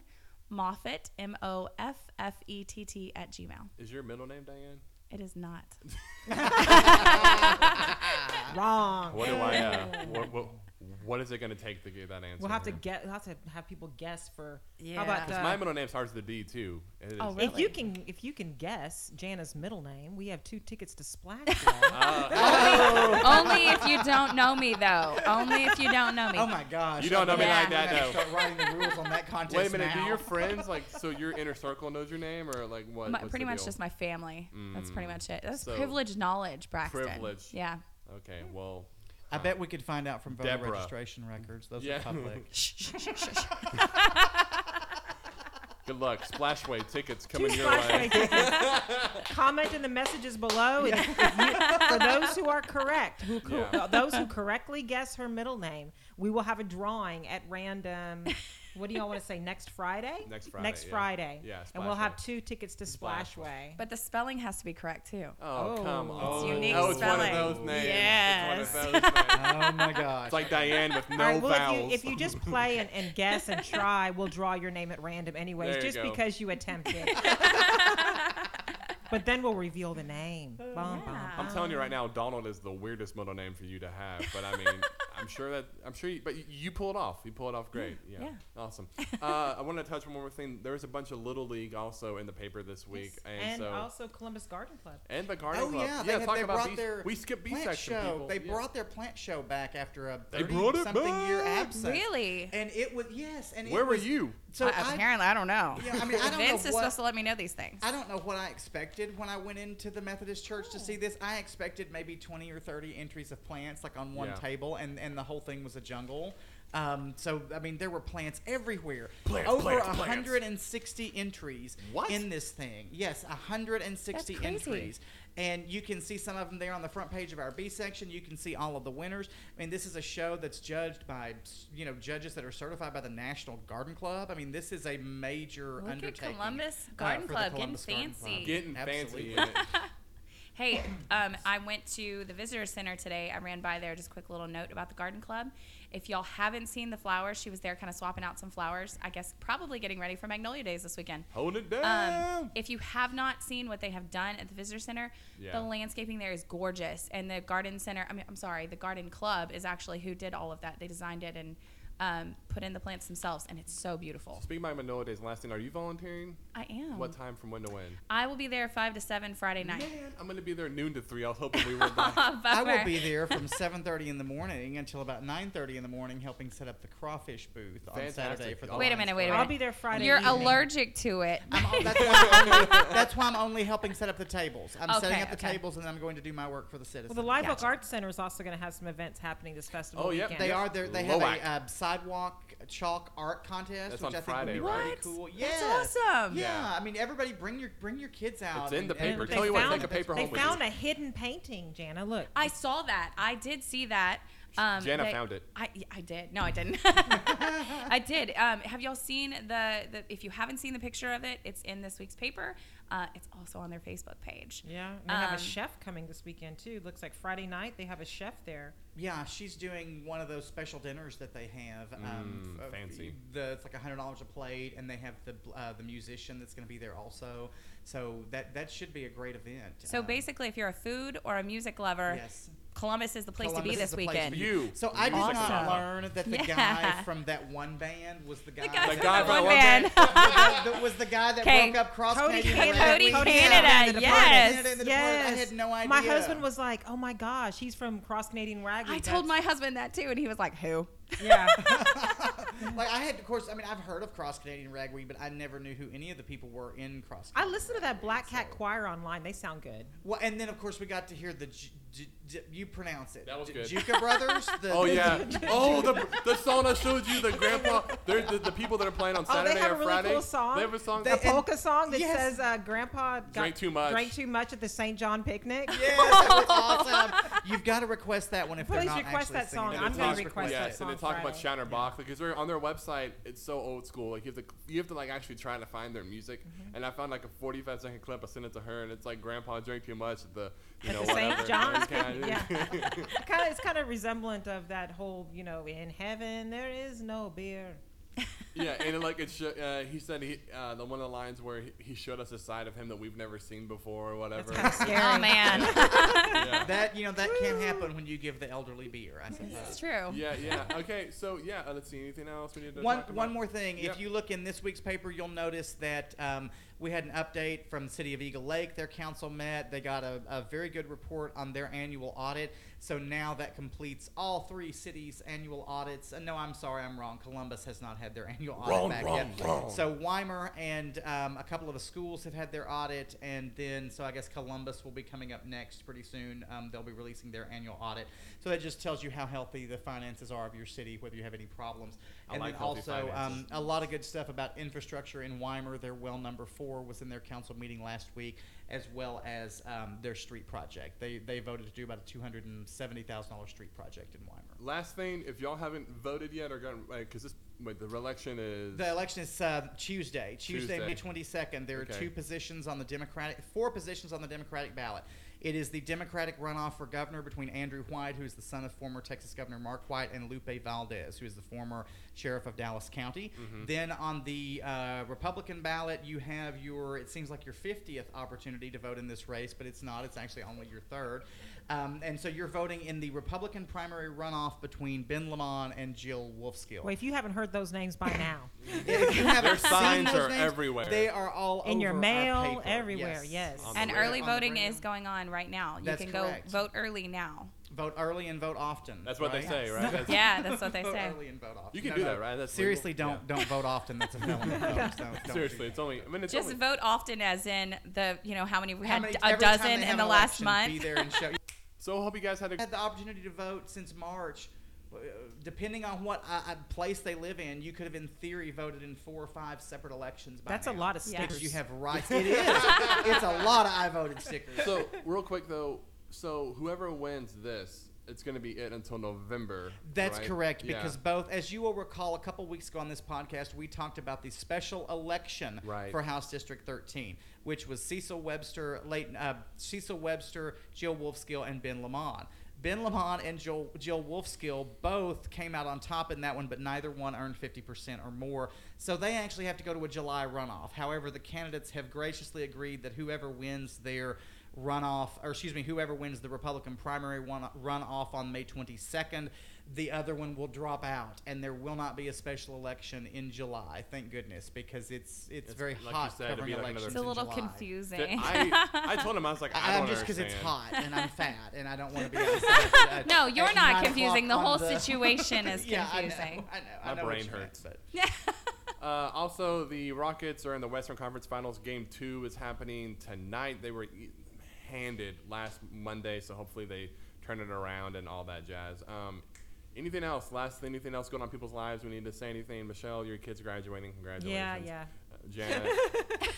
Moffett, M O F F E T T, at Gmail. Is your middle name Diane? It is not. Wrong. What do I? Uh, what, what, what is it going to take to get that answer? We'll have to get. We'll have to have people guess for. How Yeah. about 'Cause uh, my middle name starts with a D too. It is- Oh, if you can if you can guess Jana's middle name, we have two tickets to Splash. Show. Only if you don't know me, though. Only if you don't know me. Oh my gosh! You don't know me like I'm that, gonna though. Start writing the rules on that contest Wait a minute. now. Do your friends like so? Your inner circle knows your name, or like what? My- what's pretty the much deal? just my family. That's pretty much it. That's So- privileged knowledge, Braxton. Privilege. Yeah. Okay. Well. I bet we could find out from voter Deborah. registration records. Those Yeah. are public. Good luck. Splashway tickets Two coming your way. Comment in the messages below if, if you, for those who are correct, who co- Yeah. those who correctly guess her middle name. We will have a drawing at random. What do y'all want to say? Next Friday. Next Friday, Next yeah. Friday. Yeah, And we'll have two tickets to Splashway. But the spelling has to be correct, too. Oh, come Oh. on. It's unique oh, it's spelling. one of those names. Yes. It's one of those names. oh my gosh! It's like Diane with no All right, well, vowels. if you, if you just play and, and guess and try, we'll draw your name at random anyways, just go. because you attempted. but then we'll reveal the name. Bum, bum, Yeah. I'm telling you right now, Donald is the weirdest middle name for you to have. But I mean, I'm sure that I'm sure, you, but you, you pull it off. You pull it off great. Yeah, yeah. awesome. Uh, I want to touch one more thing. There was a bunch of little league also in the paper this week, and, and so also Columbus Garden Club. and the garden Oh club. yeah, they, had, talk they about brought bees. their we skipped bee plant section. show. People. They Yeah. brought their plant show back after a They brought it something year back. absence. Really? And it was yes. And it Where were was- you? So Uh, I, apparently, I don't know. Yeah, I mean, I don't know Vince is what- supposed to let me know these things. I don't know what I expected when I went into the Methodist church to see this. I expected maybe 20 or 30 entries of plants like on one Yeah. table, and, and the whole thing was a jungle. Um, so, I mean, there were plants everywhere. Plants, Over plants, plants. 160 entries What? in this thing. Yes, 160 entries. And you can see some of them there on the front page of our B section. You can see all of the winners. I mean, this is a show that's judged by, you know, judges that are certified by the National Garden Club. I mean, this is a major Look at undertaking. Columbus uh, Garden for the Club getting Columbus Garden Club. fancy. Getting Absolutely. fancy. Hey, um, I went to the visitor center today. I ran by there. Just a quick little note about the garden club. If y'all haven't seen the flowers, she was there kind of swapping out some flowers. I guess probably getting ready for Magnolia Days this weekend. Hold it Um, down. if you have not seen what they have done at the visitor center, Yeah. the landscaping there is gorgeous, and the garden center. I mean, I'm sorry, the garden club is actually who did all of that. They designed it and um, put in the plants themselves, and it's so beautiful. Speaking of Magnolia Days, last thing, are you volunteering? I am. What time from when to when? I will be there five to seven Friday night. Man, I'm gonna be there noon to three. I was hoping we were back. I will be there from 7:30 in the morning until about 9:30 in the morning, helping set up the crawfish booth on Saturday for the. Wait Wait a minute, wait a minute. I'll be there Friday. You're evening. allergic to it. I'm, al- that's, why I'm only, that's why I'm only helping set up the tables. I'm setting up the okay. tables, and then I'm going to do my work for the citizens. Well, the Live Oak Arts Center is also going to have some events happening this festival Oh, yeah. They are there. They have Loac. a uh, sidewalk chalk art contest, That's which on I think Friday, would be right? pretty What? cool. That's Yes. awesome. Yeah. Yeah. I mean, everybody, bring your bring your kids out. It's in the paper. They Tell you what, found- take a paper They home with found you. a hidden painting, Jana. Look. I saw that. I did see that. Um, Jana they- found it. I, I did. No, I didn't. I did. Um, have y'all seen the, the? If you haven't seen the picture of it, it's in this week's paper. Uh, it's also on their Facebook page. Yeah, and they have Um, a chef coming this weekend too. Looks like Friday night they have a chef there. Yeah, she's doing one of those special dinners that they have. Um, Mm, f- fancy. The it's like hundred dollars a plate, and they have the uh, the musician that's going to be there also. So that that should be a great event. So Um, basically, if you're a food or a music lover, yes. Columbus is the place Columbus to be is this the place weekend. for You. So I did Awesome. not learn that the guy from that one band was the guy. The guy The from guy the from one one band. that was the guy that Okay. broke up cross Cody Canadian Canada. Cody Rugby. Canada, Canada yes. in the Departed. Yes, I had no idea. My husband was like, "Oh my gosh, he's from Cross Canadian Ragweed." I told my husband that too, and he was like, "Who?" yeah. like I had, of course. I mean, I've heard of Cross Canadian Ragweed, but I never knew who any of the people were in Cross. I Canadian listened to that Black Cat so- Choir online. They sound good. Well, and then of course we got to hear the J- J- J- you pronounce it. That was J- good. Juka Brothers. The, Oh yeah. oh, the, the song I showed you, the grandpa. They're the, the people that are playing on Saturday Oh, Saturday they have or a really Friday. cool song. They have a song. They- a polka song that yes. says uh, "Grandpa got, Drank too much." Drank too much at the St. John picnic. Yes, that was awesome. You've got to request that one if they're Please not request actually that singing song. I'm gonna request yes, that song. and song they talk about Friday. Shannon Bach because they're on their website. It's so old school. Like you have to, you have to like actually try to find their music. Mm-hmm. And I found like a 45 second clip. I sent it to her, and it's like Grandpa drank too much at the, you At know, the St. John's Kinda- Yeah. kind of, it's kind of resemblant of that whole, you know, in heaven there is no beer. yeah, and it, like it. Sh- uh, he said he uh, the one of the lines where he, he showed us a side of him that we've never seen before or whatever. That's kind of scary. Oh man, yeah. That you know that can't happen when you give the elderly beer. I suppose. it's true. Yeah, yeah. Okay, so yeah, uh, let's see. Anything else we need to One, talk about? one more thing. Yep. If you look in this week's paper, you'll notice that um, we had an update from the city of Eagle Lake. Their council met. They got a, a very good report on their annual audit. So now that completes all three cities' annual audits. And no, I'm sorry, I'm wrong. Columbus has not had their annual audit Wrong, back wrong, yet. wrong. So Weimar and um, a couple of the schools have had their audit, and then so I guess Columbus will be coming up next pretty soon. Um, they'll be releasing their annual audit. So that just tells you how healthy the finances are of your city, whether you have any problems. I and like then also um, a lot of good stuff about infrastructure in Weimar. Their well number four was in their council meeting last week, as well as um, their street project. They they voted to do about a two hundred and seventy thousand dollars street project in Weimar. Last thing, if y'all haven't voted yet or gotten, because this wait, the election is The election is uh, Tuesday, Tuesday, Tuesday. May 22nd. There are Okay. two positions on the Democratic, four positions on the Democratic ballot. It is the Democratic runoff for governor between Andrew White, who is the son of former Texas Governor Mark White, and Lupe Valdez, who is the former sheriff of Dallas County. Mm-hmm. Then on the uh, Republican ballot, you have your, it seems like your 50th opportunity to vote in this race, but it's not. It's actually only your third. Um, and so you're voting in the Republican primary runoff between Ben Lamont and Jill Wolfskill. Well, if you haven't heard those names by now, If you haven't Their seen signs those are names, everywhere. They are all In your over our mail, paper. everywhere, yes. On the And early on voting is going on right now. You That's can correct. go vote early now. Vote early and vote often. That's what they say, right? That's- Yeah, that's what they Vote say. early and vote often. You can No, do no. that, right? That's Seriously, legal? don't don't vote often. That's a felony. folks. Don't- don't Seriously, it's only. I mean, it's Just only, vote often, as in the you know how many we How had many- a dozen in the last election, month. Be there and show. So I hope you guys had a had the opportunity to vote since March. Uh, Depending on what uh, uh, place they live in, you could have, in theory, voted in four or five separate elections. By that's a lot of Yeah. stickers. Because you have rights. It is. it's a lot of I voted stickers. so real quick though. So whoever wins this, it's going to be it until November. That's right? correct Yeah. because both, as you will recall, a couple weeks ago on this podcast, we talked about the special election Right. for House District 13, which was Cecil Webster, late uh, Cecil Webster, Jill Wolfskill, and Ben Lamont. Ben Lamont and Jill, Jill Wolfskill both came out on top in that one, but neither one earned 50% or more. So they actually have to go to a July runoff. However, the candidates have graciously agreed that whoever wins their runoff, or excuse me, whoever wins the Republican primary one, runoff on May 22nd, the other one will drop out, and there will not be a special election in July. Thank goodness, because it's it's, It's, very like you hot said, it'll covering be like another- elections It's a in little July. confusing. I, I told him I was like, I, I, don't am just because it's hot and I'm fat and I don't want to be outside. no, you're not confusing. The whole the- situation is yeah, confusing. I know. I know. I My know brain you meant, hurts. but- Uh, also, the Rockets are in the Western Conference Finals. Game two is happening tonight. They were handed last Monday, so hopefully they turn it around and all that jazz. Um, anything else? Last anything else going on in people's lives? We need to say anything. Michelle, your kids graduating. Congratulations. yeah, yeah. Uh, Janet.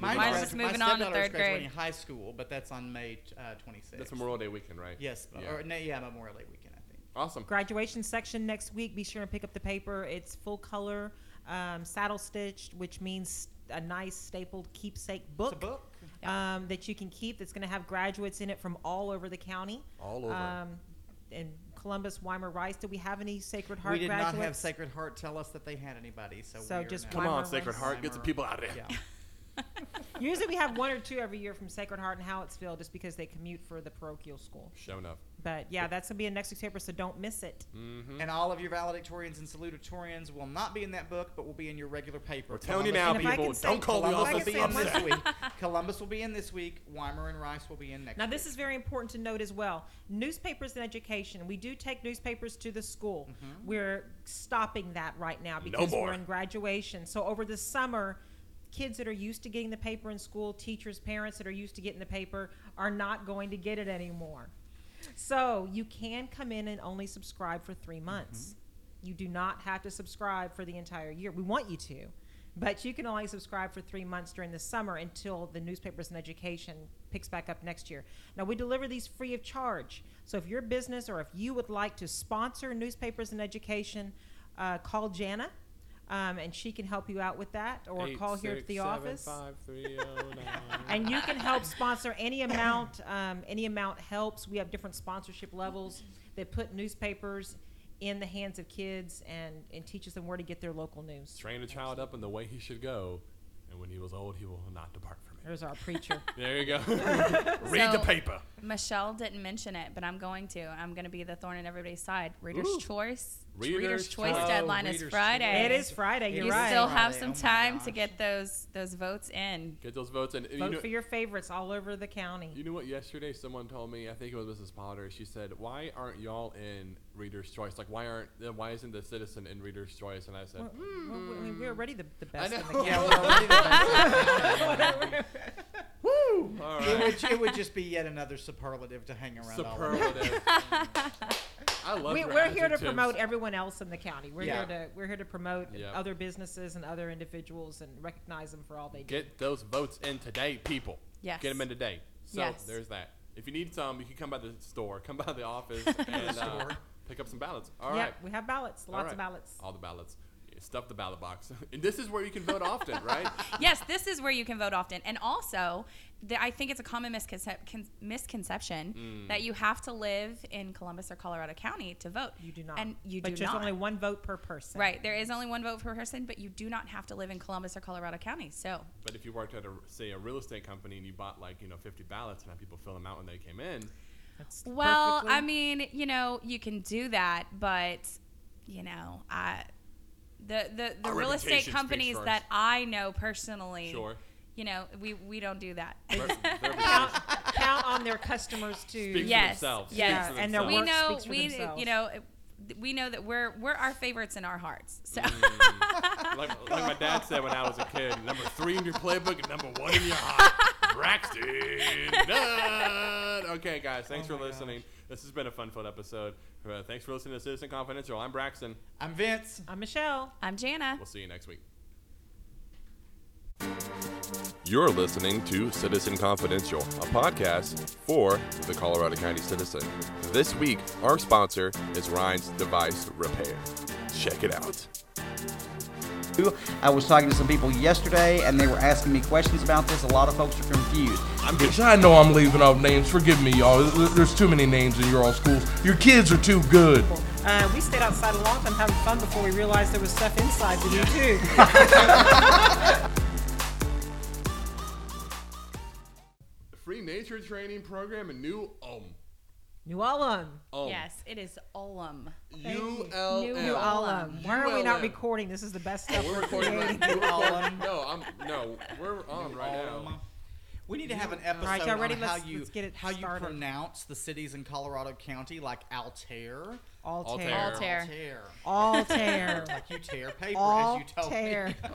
Mine's, Mine's just my moving on to stepdaughter's third grade. graduating high school, but that's on May uh, 26th. That's Memorial Day weekend, right? Yes, Yeah. or no, yeah, Memorial Day weekend, I think. Awesome. Graduation section next week. Be sure and pick up the paper. It's full color, um, saddle stitched, which means a nice stapled keepsake book. It's a book. um, that you can keep that's going to have graduates in it from all over the county. All over. Um, in Columbus, Weimar, Rice. Did we have any Sacred Heart we did graduates? not have Sacred Heart tell us that they had anybody, so, So we are just now- Come Weimar on, Rice. Sacred Heart, get some Weimar- people out of there. Yeah. Usually we have one or two every year from Sacred Heart and Hallettsville just because they commute for the parochial school. Showing up. But yeah, that's going to be in next week's paper, so don't miss it. Mm-hmm. And all of your valedictorians and salutatorians will not be in that book, but will be in your regular paper. We're telling you now, And if I people. can say- Don't call the Columbus will office be in this upset. week. Columbus will be in this week. Weimar and Rice will be in next Now, week. this is very important to note as well. Newspapers and education. We do take newspapers to the school. We're stopping that right now because more. we're in graduation. So, over the summer, kids that are used to getting the paper in school, teachers, parents that are used to getting the paper, are not going to get it anymore. So, you can come in and only subscribe for three months. You do not have to subscribe for the entire year. We want you to. But you can only subscribe for three months during the summer until the newspapers and education picks back up next year. Now, we deliver these free of charge. So if your business or if you would like to sponsor newspapers and education, uh, call Jana. Um, and she can help you out with that, or call here at the office. and you can help sponsor any amount. Um, any amount helps. We have different sponsorship levels that put newspapers in the hands of kids and, and teaches them where to get their local news. Train a child up in the way he should go, and when he was old, he will not depart from it. There's our preacher. There you go. Read the paper. Michelle didn't mention it, but I'm going to. I'm going to be the thorn in everybody's side. Reader's Ooh. Choice. Reader's Choice Choice. deadline Oh, is Reader's Friday. it is Friday. You're You right. still have Friday. some Oh my time to get those those votes in. Get those votes, and you Vote know, for your favorites all over the county. you know what? Yesterday, someone told me. I think it was Mrs. Potter. She said, "Why aren't y'all in Reader's Choice? Like, why aren't? Why isn't the Citizen in Reader's Choice?" And I said, Well, well, hmm. we're already the, the best in the know. county. yeah, we're already the best. "Woo! All it, would, it would just be yet another superlative to hang around all of it. superlative." I love. we, your we're here to adjectives. promote everyone else in the county. We're Yeah. here to we're here to promote Yep. other businesses and other individuals and recognize them for all they do. Get those votes in today, people. Yes. Get them in today. So Yes. there's that. If you need some, you can come by the store, come by the office, and uh, pick up some ballots. All yep, right. we have ballots, lots right. of ballots. All the ballots. stuff the ballot box. and this is where you can vote often, right? yes, this is where you can vote often. And also, the, I think it's a common misconcep- con- misconception Mm. that you have to live in Columbus or Colorado County to vote. You do not. And you but do there's not. only one vote per person. Right. There is only one vote per person, but you do not have to live in Columbus or Colorado County. So, But if you worked at a say a real estate company and you bought like you know 50 ballots and had people fill them out when they came in, That's well, perfectly- I mean, you know, you can do that, but you know, I the the, the Our real estate companies that I know personally, Sure. You know, we we don't do that. their- their count, count on their customers to. speaks Yes, themselves. yes. Speaks for and their we work know speaks for we themselves. you know we know that we're we're our favorites in our hearts. So like, like my dad said when I was a kid, number three in your playbook and number one in your heart. Braxton Nunn. Okay, guys, thanks for listening. This has been a fun-filled episode. Uh, thanks for listening to Citizen Confidential. I'm Braxton. I'm Vince. I'm Michelle. I'm Jana. We'll see you next week. You're listening to Citizen Confidential, a podcast for the Colorado County Citizen. This week, our sponsor is Ryan's Device Repair. Check it out. I was talking to some people yesterday and they were asking me questions about this. A lot of folks are confused. I'm Bitch, I know I'm leaving off names. Forgive me, y'all. There's too many names in your all schools. Your kids are too good. Uh, we stayed outside a long time having fun before we realized there was stuff inside to do too. Free nature training program in New Ulm. New Ulm. Ulm. Yes, it is Ulm. U-L-M. New Ulm. Why are we not ULM. recording? This is the best stuff We're we're recording right New Ulm. No, I'm no. We're on right now. Um, We need to have an episode Right, y'all ready? on how Let's- you let's get it how you started. pronounce the cities in Colorado County, like Altair. Altair. Altair. Altair. Altair. Altair. like you tear paper, Altair. as you told me.